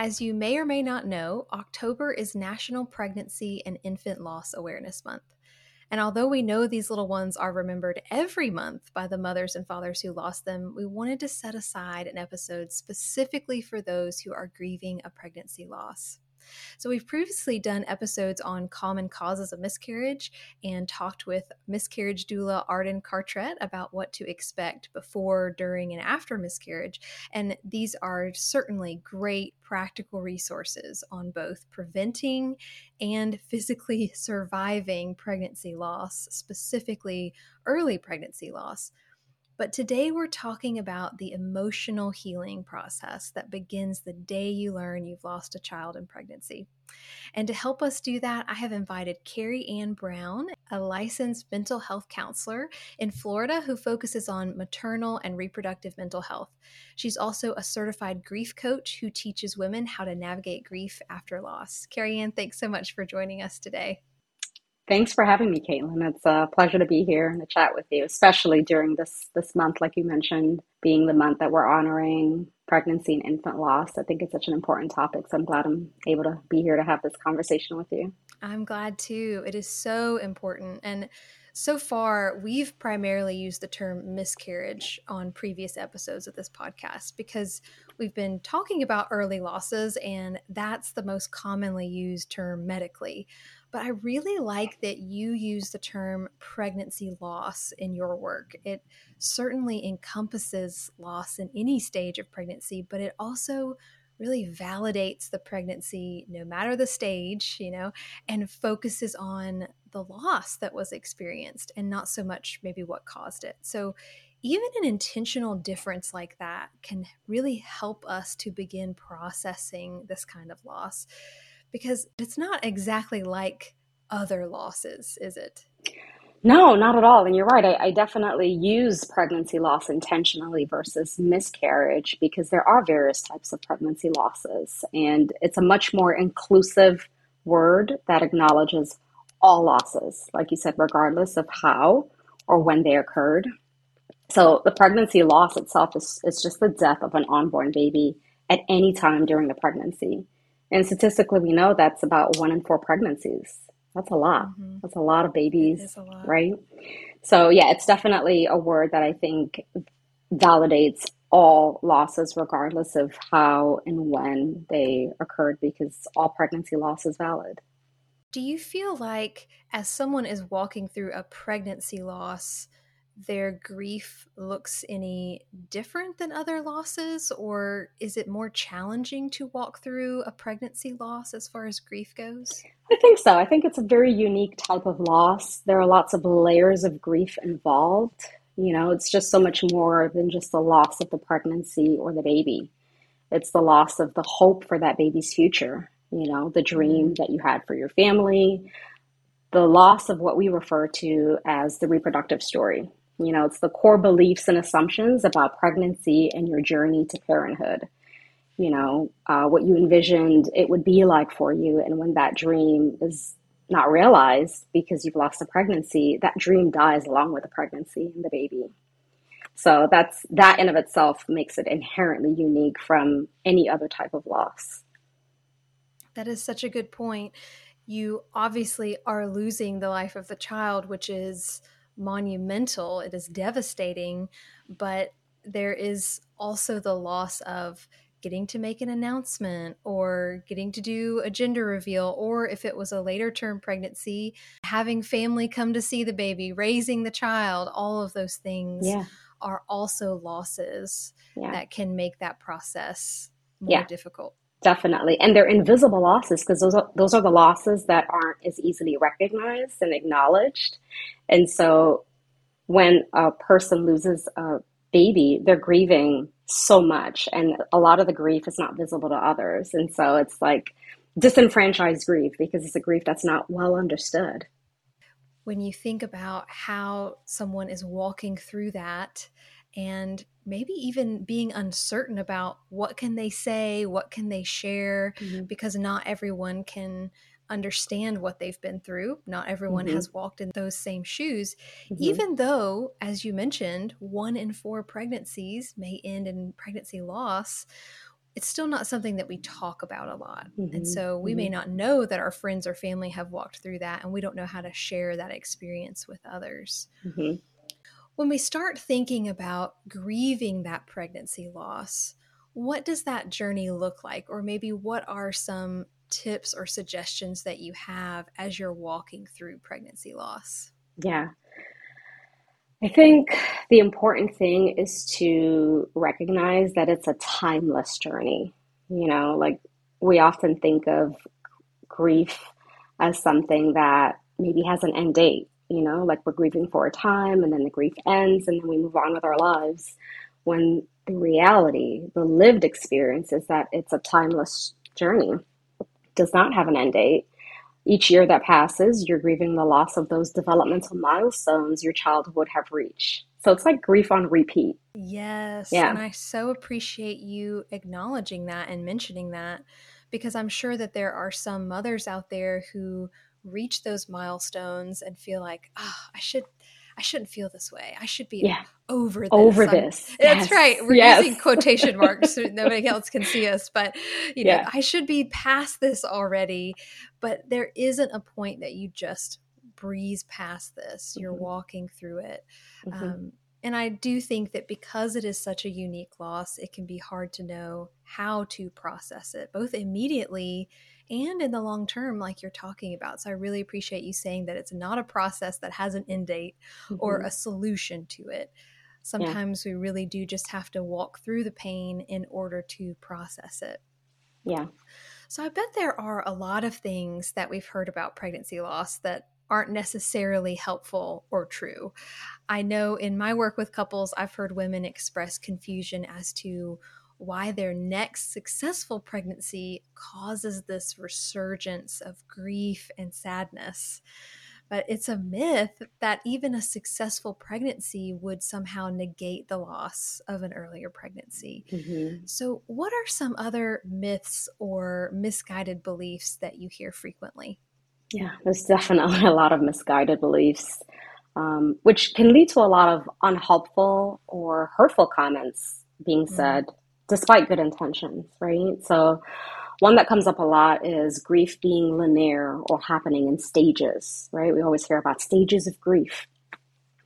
As you may or may not know, October is National Pregnancy and Infant Loss Awareness Month. And although we know these little ones are remembered every month by the mothers and fathers who lost them, we wanted to set aside an episode specifically for those who are grieving a pregnancy loss. So, we've previously done episodes on common causes of miscarriage and talked with miscarriage doula Arden Cartrette about what to expect before, during, and after miscarriage. And these are certainly great practical resources on both preventing and physically surviving pregnancy loss, specifically early pregnancy loss. But today we're talking about the emotional healing process that begins the day you learn you've lost a child in pregnancy. And to help us do that, I have invited Kerri-Anne Brown, a licensed mental health counselor in Florida who focuses on maternal and reproductive mental health. She's also a certified grief coach who teaches women how to navigate grief after loss. Kerri-Anne, thanks so much for joining us today. Thanks for having me, Caitlin. It's a pleasure to be here and to chat with you, especially during this this month, like you mentioned, being the month that we're honoring pregnancy and infant loss. I think it's such an important topic. So I'm glad I'm able to be here to have this conversation with you. I'm glad too. It is so important. And so far, we've primarily used the term miscarriage on previous episodes of this podcast because we've been talking about early losses, and that's the most commonly used term medically. But I really like that you use the term pregnancy loss in your work. It certainly encompasses loss in any stage of pregnancy, but it also really validates the pregnancy no matter the stage, you know, and focuses on the loss that was experienced and not so much maybe what caused it. So, even an intentional difference like that can really help us to begin processing this kind of loss because it's not exactly like other losses, is it? No, not at all. And you're right. I, I, definitely use pregnancy loss intentionally versus miscarriage because there are various types of pregnancy losses. And it's a much more inclusive word that acknowledges all losses, like you said, regardless of how or when they occurred. So the pregnancy loss itself is, is just the death of an unborn baby at any time during the pregnancy. And statistically, we know that's about one in four pregnancies. That's a lot. Mm-hmm. That's a lot of babies, lot. right? So, yeah, it's definitely a word that I think validates all losses, regardless of how and when they occurred, because all pregnancy loss is valid. Do you feel like, as someone is walking through a pregnancy loss, their grief looks any different than other losses, or is it more challenging to walk through a pregnancy loss as far as grief goes? I think so. I think it's a very unique type of loss. There are lots of layers of grief involved. You know, it's just so much more than just the loss of the pregnancy or the baby. It's the loss of the hope for that baby's future, you know, the dream mm-hmm. that you had for your family, the loss of what we refer to as the reproductive story you know, it's the core beliefs and assumptions about pregnancy and your journey to parenthood. You know, uh, what you envisioned it would be like for you. And when that dream is not realized because you've lost a pregnancy, that dream dies along with the pregnancy and the baby. So that's that in of itself makes it inherently unique from any other type of loss. That is such a good point. You obviously are losing the life of the child, which is monumental, it is devastating, but there is also the loss of getting to make an announcement or getting to do a gender reveal, or if it was a later term pregnancy, having family come to see the baby, raising the child, all of those things yeah. are also losses yeah. that can make that process more yeah. difficult. Definitely. And they're invisible losses because those are, those are the losses that aren't as easily recognized and acknowledged. And so when a person loses a baby, they're grieving so much. And a lot of the grief is not visible to others. And so it's like disenfranchised grief because it's a grief that's not well understood. When you think about how someone is walking through that and maybe even being uncertain about what can they say, what can they share mm-hmm. because not everyone can understand what they've been through. Not everyone mm-hmm. has walked in those same shoes, mm-hmm. even though, as you mentioned, one in four pregnancies may end in pregnancy loss. It's still not something that we talk about a lot. Mm-hmm. And so we may mm-hmm. not know that our friends or family have walked through that, and we don't know how to share that experience with others. When we start thinking about grieving that pregnancy loss, what does that journey look like? Or maybe what are some tips or suggestions that you have as you're walking through pregnancy loss? Yeah. I think the important thing is to recognize that it's a timeless journey. You know, like we often think of grief as something that maybe has an end date, you know, like we're grieving for a time and then the grief ends and then we move on with our lives. When the reality, the lived experience is that it's a timeless journey it does not have an end date. Each year that passes, you're grieving the loss of those developmental milestones your child would have reached. So it's like grief on repeat. Yes. Yeah. And I so appreciate you acknowledging that and mentioning that because I'm sure that there are some mothers out there who reach those milestones and feel like, oh, I should I shouldn't feel this way. I should be yeah. over this. Over I'm, this. That's yes. right. We're yes. using quotation marks so nobody else can see us. But you know, yeah. I should be past this already. But there isn't a point that you just breeze past this. You're mm-hmm. walking through it. Mm-hmm. Um, and I do think that because it is such a unique loss, it can be hard to know how to process it, both immediately and in the long term, like you're talking about. So I really appreciate you saying that it's not a process that has an end date mm-hmm. or a solution to it. Sometimes yeah. we really do just have to walk through the pain in order to process it. Yeah. So I bet there are a lot of things that we've heard about pregnancy loss that aren't necessarily helpful or true. I know in my work with couples, I've heard women express confusion as to why their next successful pregnancy causes this resurgence of grief and sadness. But it's a myth that even a successful pregnancy would somehow negate the loss of an earlier pregnancy. Mm-hmm. So, what are some other myths or misguided beliefs that you hear frequently? Yeah, there's definitely a lot of misguided beliefs, um, which can lead to a lot of unhelpful or hurtful comments being mm. said despite good intentions, right? So, one that comes up a lot is grief being linear or happening in stages, right? We always hear about stages of grief,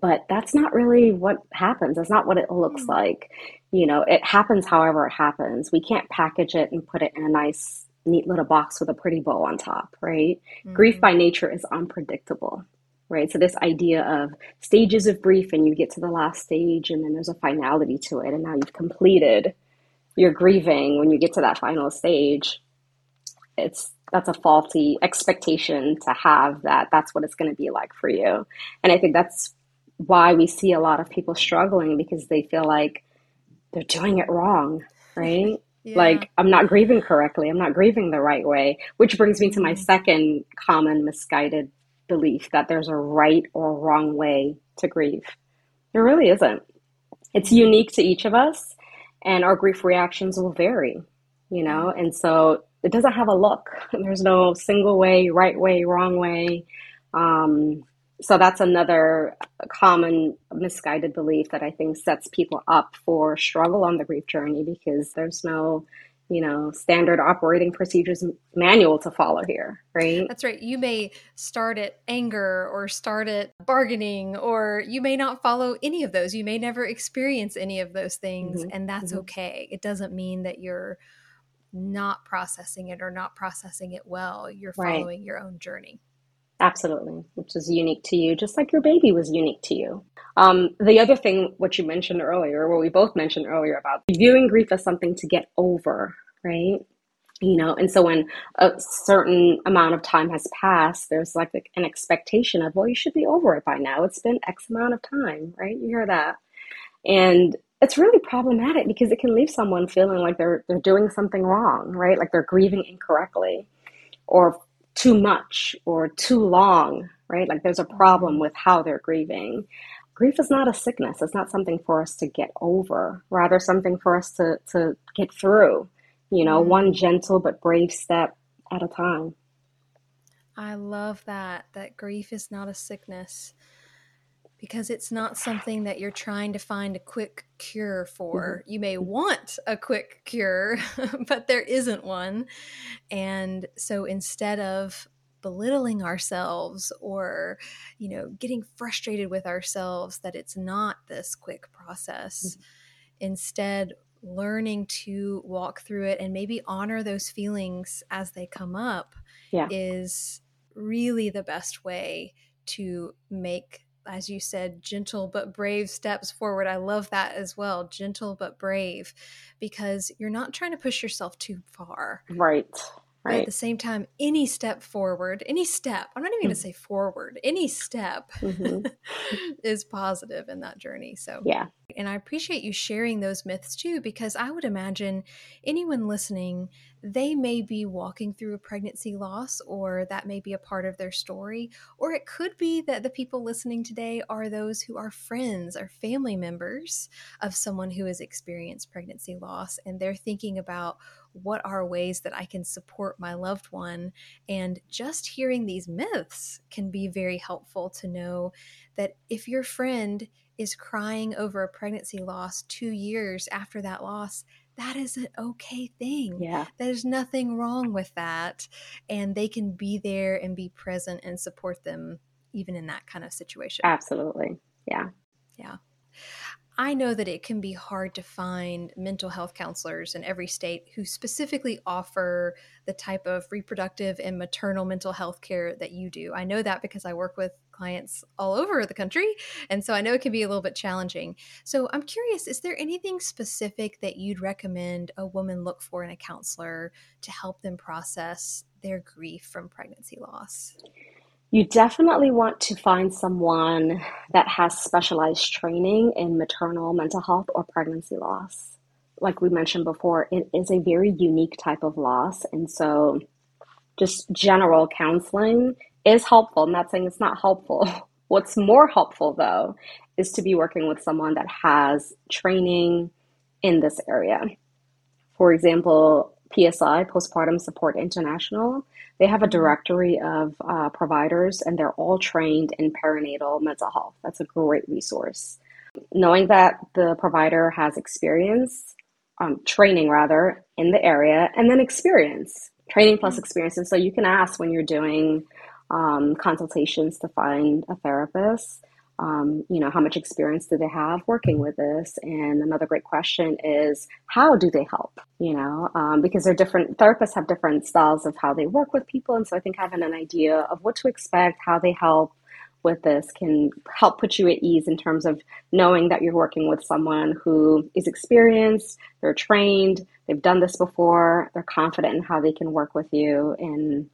but that's not really what happens. That's not what it looks mm-hmm. like. You know, it happens however it happens. We can't package it and put it in a nice, neat little box with a pretty bow on top, right? Mm-hmm. Grief by nature is unpredictable right? So this idea of stages of grief and you get to the last stage and then there's a finality to it and now you've completed you're grieving when you get to that final stage it's that's a faulty expectation to have that that's what it's going to be like for you and i think that's why we see a lot of people struggling because they feel like they're doing it wrong right yeah. like i'm not grieving correctly i'm not grieving the right way which brings me to my mm-hmm. second common misguided belief that there's a right or wrong way to grieve there really isn't it's unique to each of us and our grief reactions will vary, you know, and so it doesn't have a look. There's no single way, right way, wrong way. Um, so that's another common misguided belief that I think sets people up for struggle on the grief journey because there's no you know, standard operating procedures manual to follow here, right? That's right. You may start at anger or start at bargaining, or you may not follow any of those. You may never experience any of those things, mm-hmm. and that's mm-hmm. okay. It doesn't mean that you're not processing it or not processing it well. You're following right. your own journey. Absolutely, which is unique to you, just like your baby was unique to you. Um, the other thing, what you mentioned earlier, what we both mentioned earlier about viewing grief as something to get over, right? You know, and so when a certain amount of time has passed, there's like an expectation of, well, you should be over it by now. It's been X amount of time, right? You hear that. And it's really problematic because it can leave someone feeling like they're they're doing something wrong, right? Like they're grieving incorrectly. or too much or too long, right? Like there's a problem with how they're grieving. Grief is not a sickness. It's not something for us to get over, rather something for us to, to get through, you know, one mm. gentle but brave step at a time. I love that, that grief is not a sickness because it's not something that you're trying to find a quick cure for. Mm-hmm. You may want a quick cure, but there isn't one. And so instead of belittling ourselves or you know getting frustrated with ourselves that it's not this quick process mm-hmm. instead learning to walk through it and maybe honor those feelings as they come up yeah. is really the best way to make as you said, gentle but brave steps forward. I love that as well. Gentle but brave, because you're not trying to push yourself too far. Right. Right. But at the same time, any step forward, any step, I'm not even going to mm. say forward, any step mm-hmm. is positive in that journey. So, yeah. And I appreciate you sharing those myths too, because I would imagine anyone listening they may be walking through a pregnancy loss, or that may be a part of their story. Or it could be that the people listening today are those who are friends or family members of someone who has experienced pregnancy loss, and they're thinking about what are ways that I can support my loved one. And just hearing these myths can be very helpful to know that if your friend is crying over a pregnancy loss two years after that loss, that is an okay thing. Yeah. There's nothing wrong with that. And they can be there and be present and support them even in that kind of situation. Absolutely. Yeah. Yeah. I know that it can be hard to find mental health counselors in every state who specifically offer the type of reproductive and maternal mental health care that you do. I know that because I work with clients all over the country. And so I know it can be a little bit challenging. So I'm curious is there anything specific that you'd recommend a woman look for in a counselor to help them process their grief from pregnancy loss? You definitely want to find someone that has specialized training in maternal mental health or pregnancy loss. Like we mentioned before, it is a very unique type of loss. And so, just general counseling is helpful. I'm not saying it's not helpful. What's more helpful, though, is to be working with someone that has training in this area. For example, PSI, Postpartum Support International, they have a mm-hmm. directory of uh, providers and they're all trained in perinatal mental health. That's a great resource. Knowing that the provider has experience, um, training rather, in the area, and then experience, training plus mm-hmm. experience. And so you can ask when you're doing um, consultations to find a therapist um, you know, how much experience do they have working with this? And another great question is, how do they help? You know, um, because they're different, therapists have different styles of how they work with people. And so I think having an idea of what to expect, how they help with this can help put you at ease in terms of knowing that you're working with someone who is experienced, they're trained, they've done this before, they're confident in how they can work with you and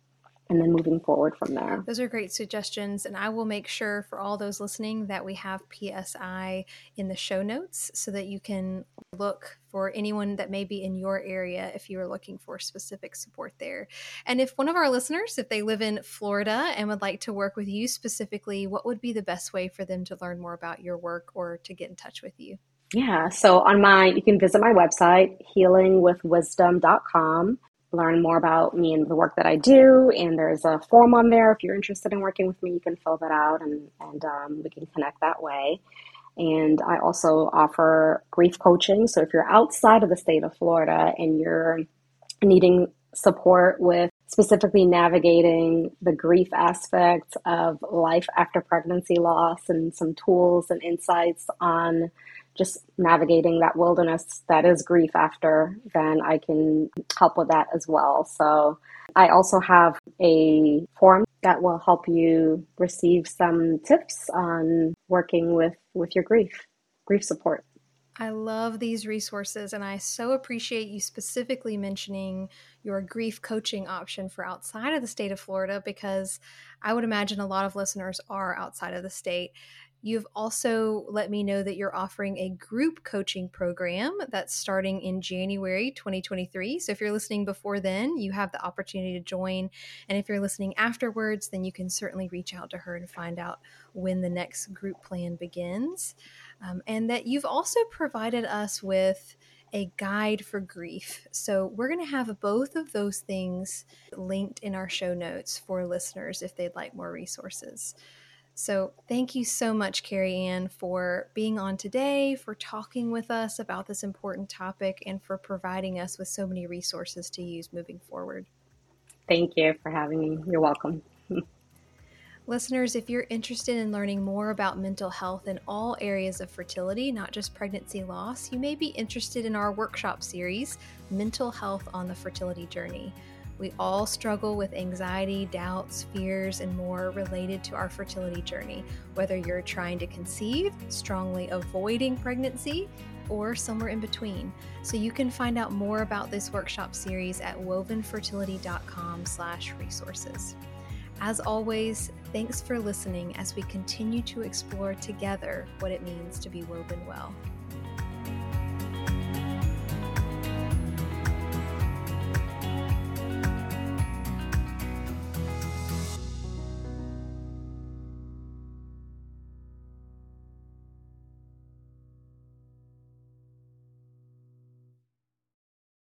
and then moving forward from there. Those are great suggestions. And I will make sure for all those listening that we have PSI in the show notes so that you can look for anyone that may be in your area if you are looking for specific support there. And if one of our listeners, if they live in Florida and would like to work with you specifically, what would be the best way for them to learn more about your work or to get in touch with you? Yeah, so on my, you can visit my website, healingwithwisdom.com learn more about me and the work that I do. And there's a form on there. If you're interested in working with me, you can fill that out and, and um, we can connect that way. And I also offer grief coaching. So if you're outside of the state of Florida and you're needing support with specifically navigating the grief aspect of life after pregnancy loss and some tools and insights on just navigating that wilderness that is grief after, then I can help with that as well. So I also have a form that will help you receive some tips on working with, with your grief, grief support. I love these resources, and I so appreciate you specifically mentioning your grief coaching option for outside of the state of Florida because I would imagine a lot of listeners are outside of the state You've also let me know that you're offering a group coaching program that's starting in January 2023. So if you're listening before then, you have the opportunity to join. And if you're listening afterwards, then you can certainly reach out to her and find out when the next group plan begins. Um, and that you've also provided us with a guide for grief. So we're going to have both of those things linked in our show notes for listeners if they'd like more resources. So, thank you so much, Kerri-Anne, for being on today, for talking with us about this important topic, and for providing us with so many resources to use moving forward. Thank you for having me. You're welcome. Listeners, if you're interested in learning more about mental health in all areas of fertility, not just pregnancy loss, you may be interested in our workshop series, Mental Health on the Fertility Journey. We all struggle with anxiety, doubts, fears, and more related to our fertility journey, whether you're trying to conceive, strongly avoiding pregnancy, or somewhere in between. So you can find out more about this workshop series at wovenfertility.com/resources. As always, thanks for listening as we continue to explore together what it means to be woven well.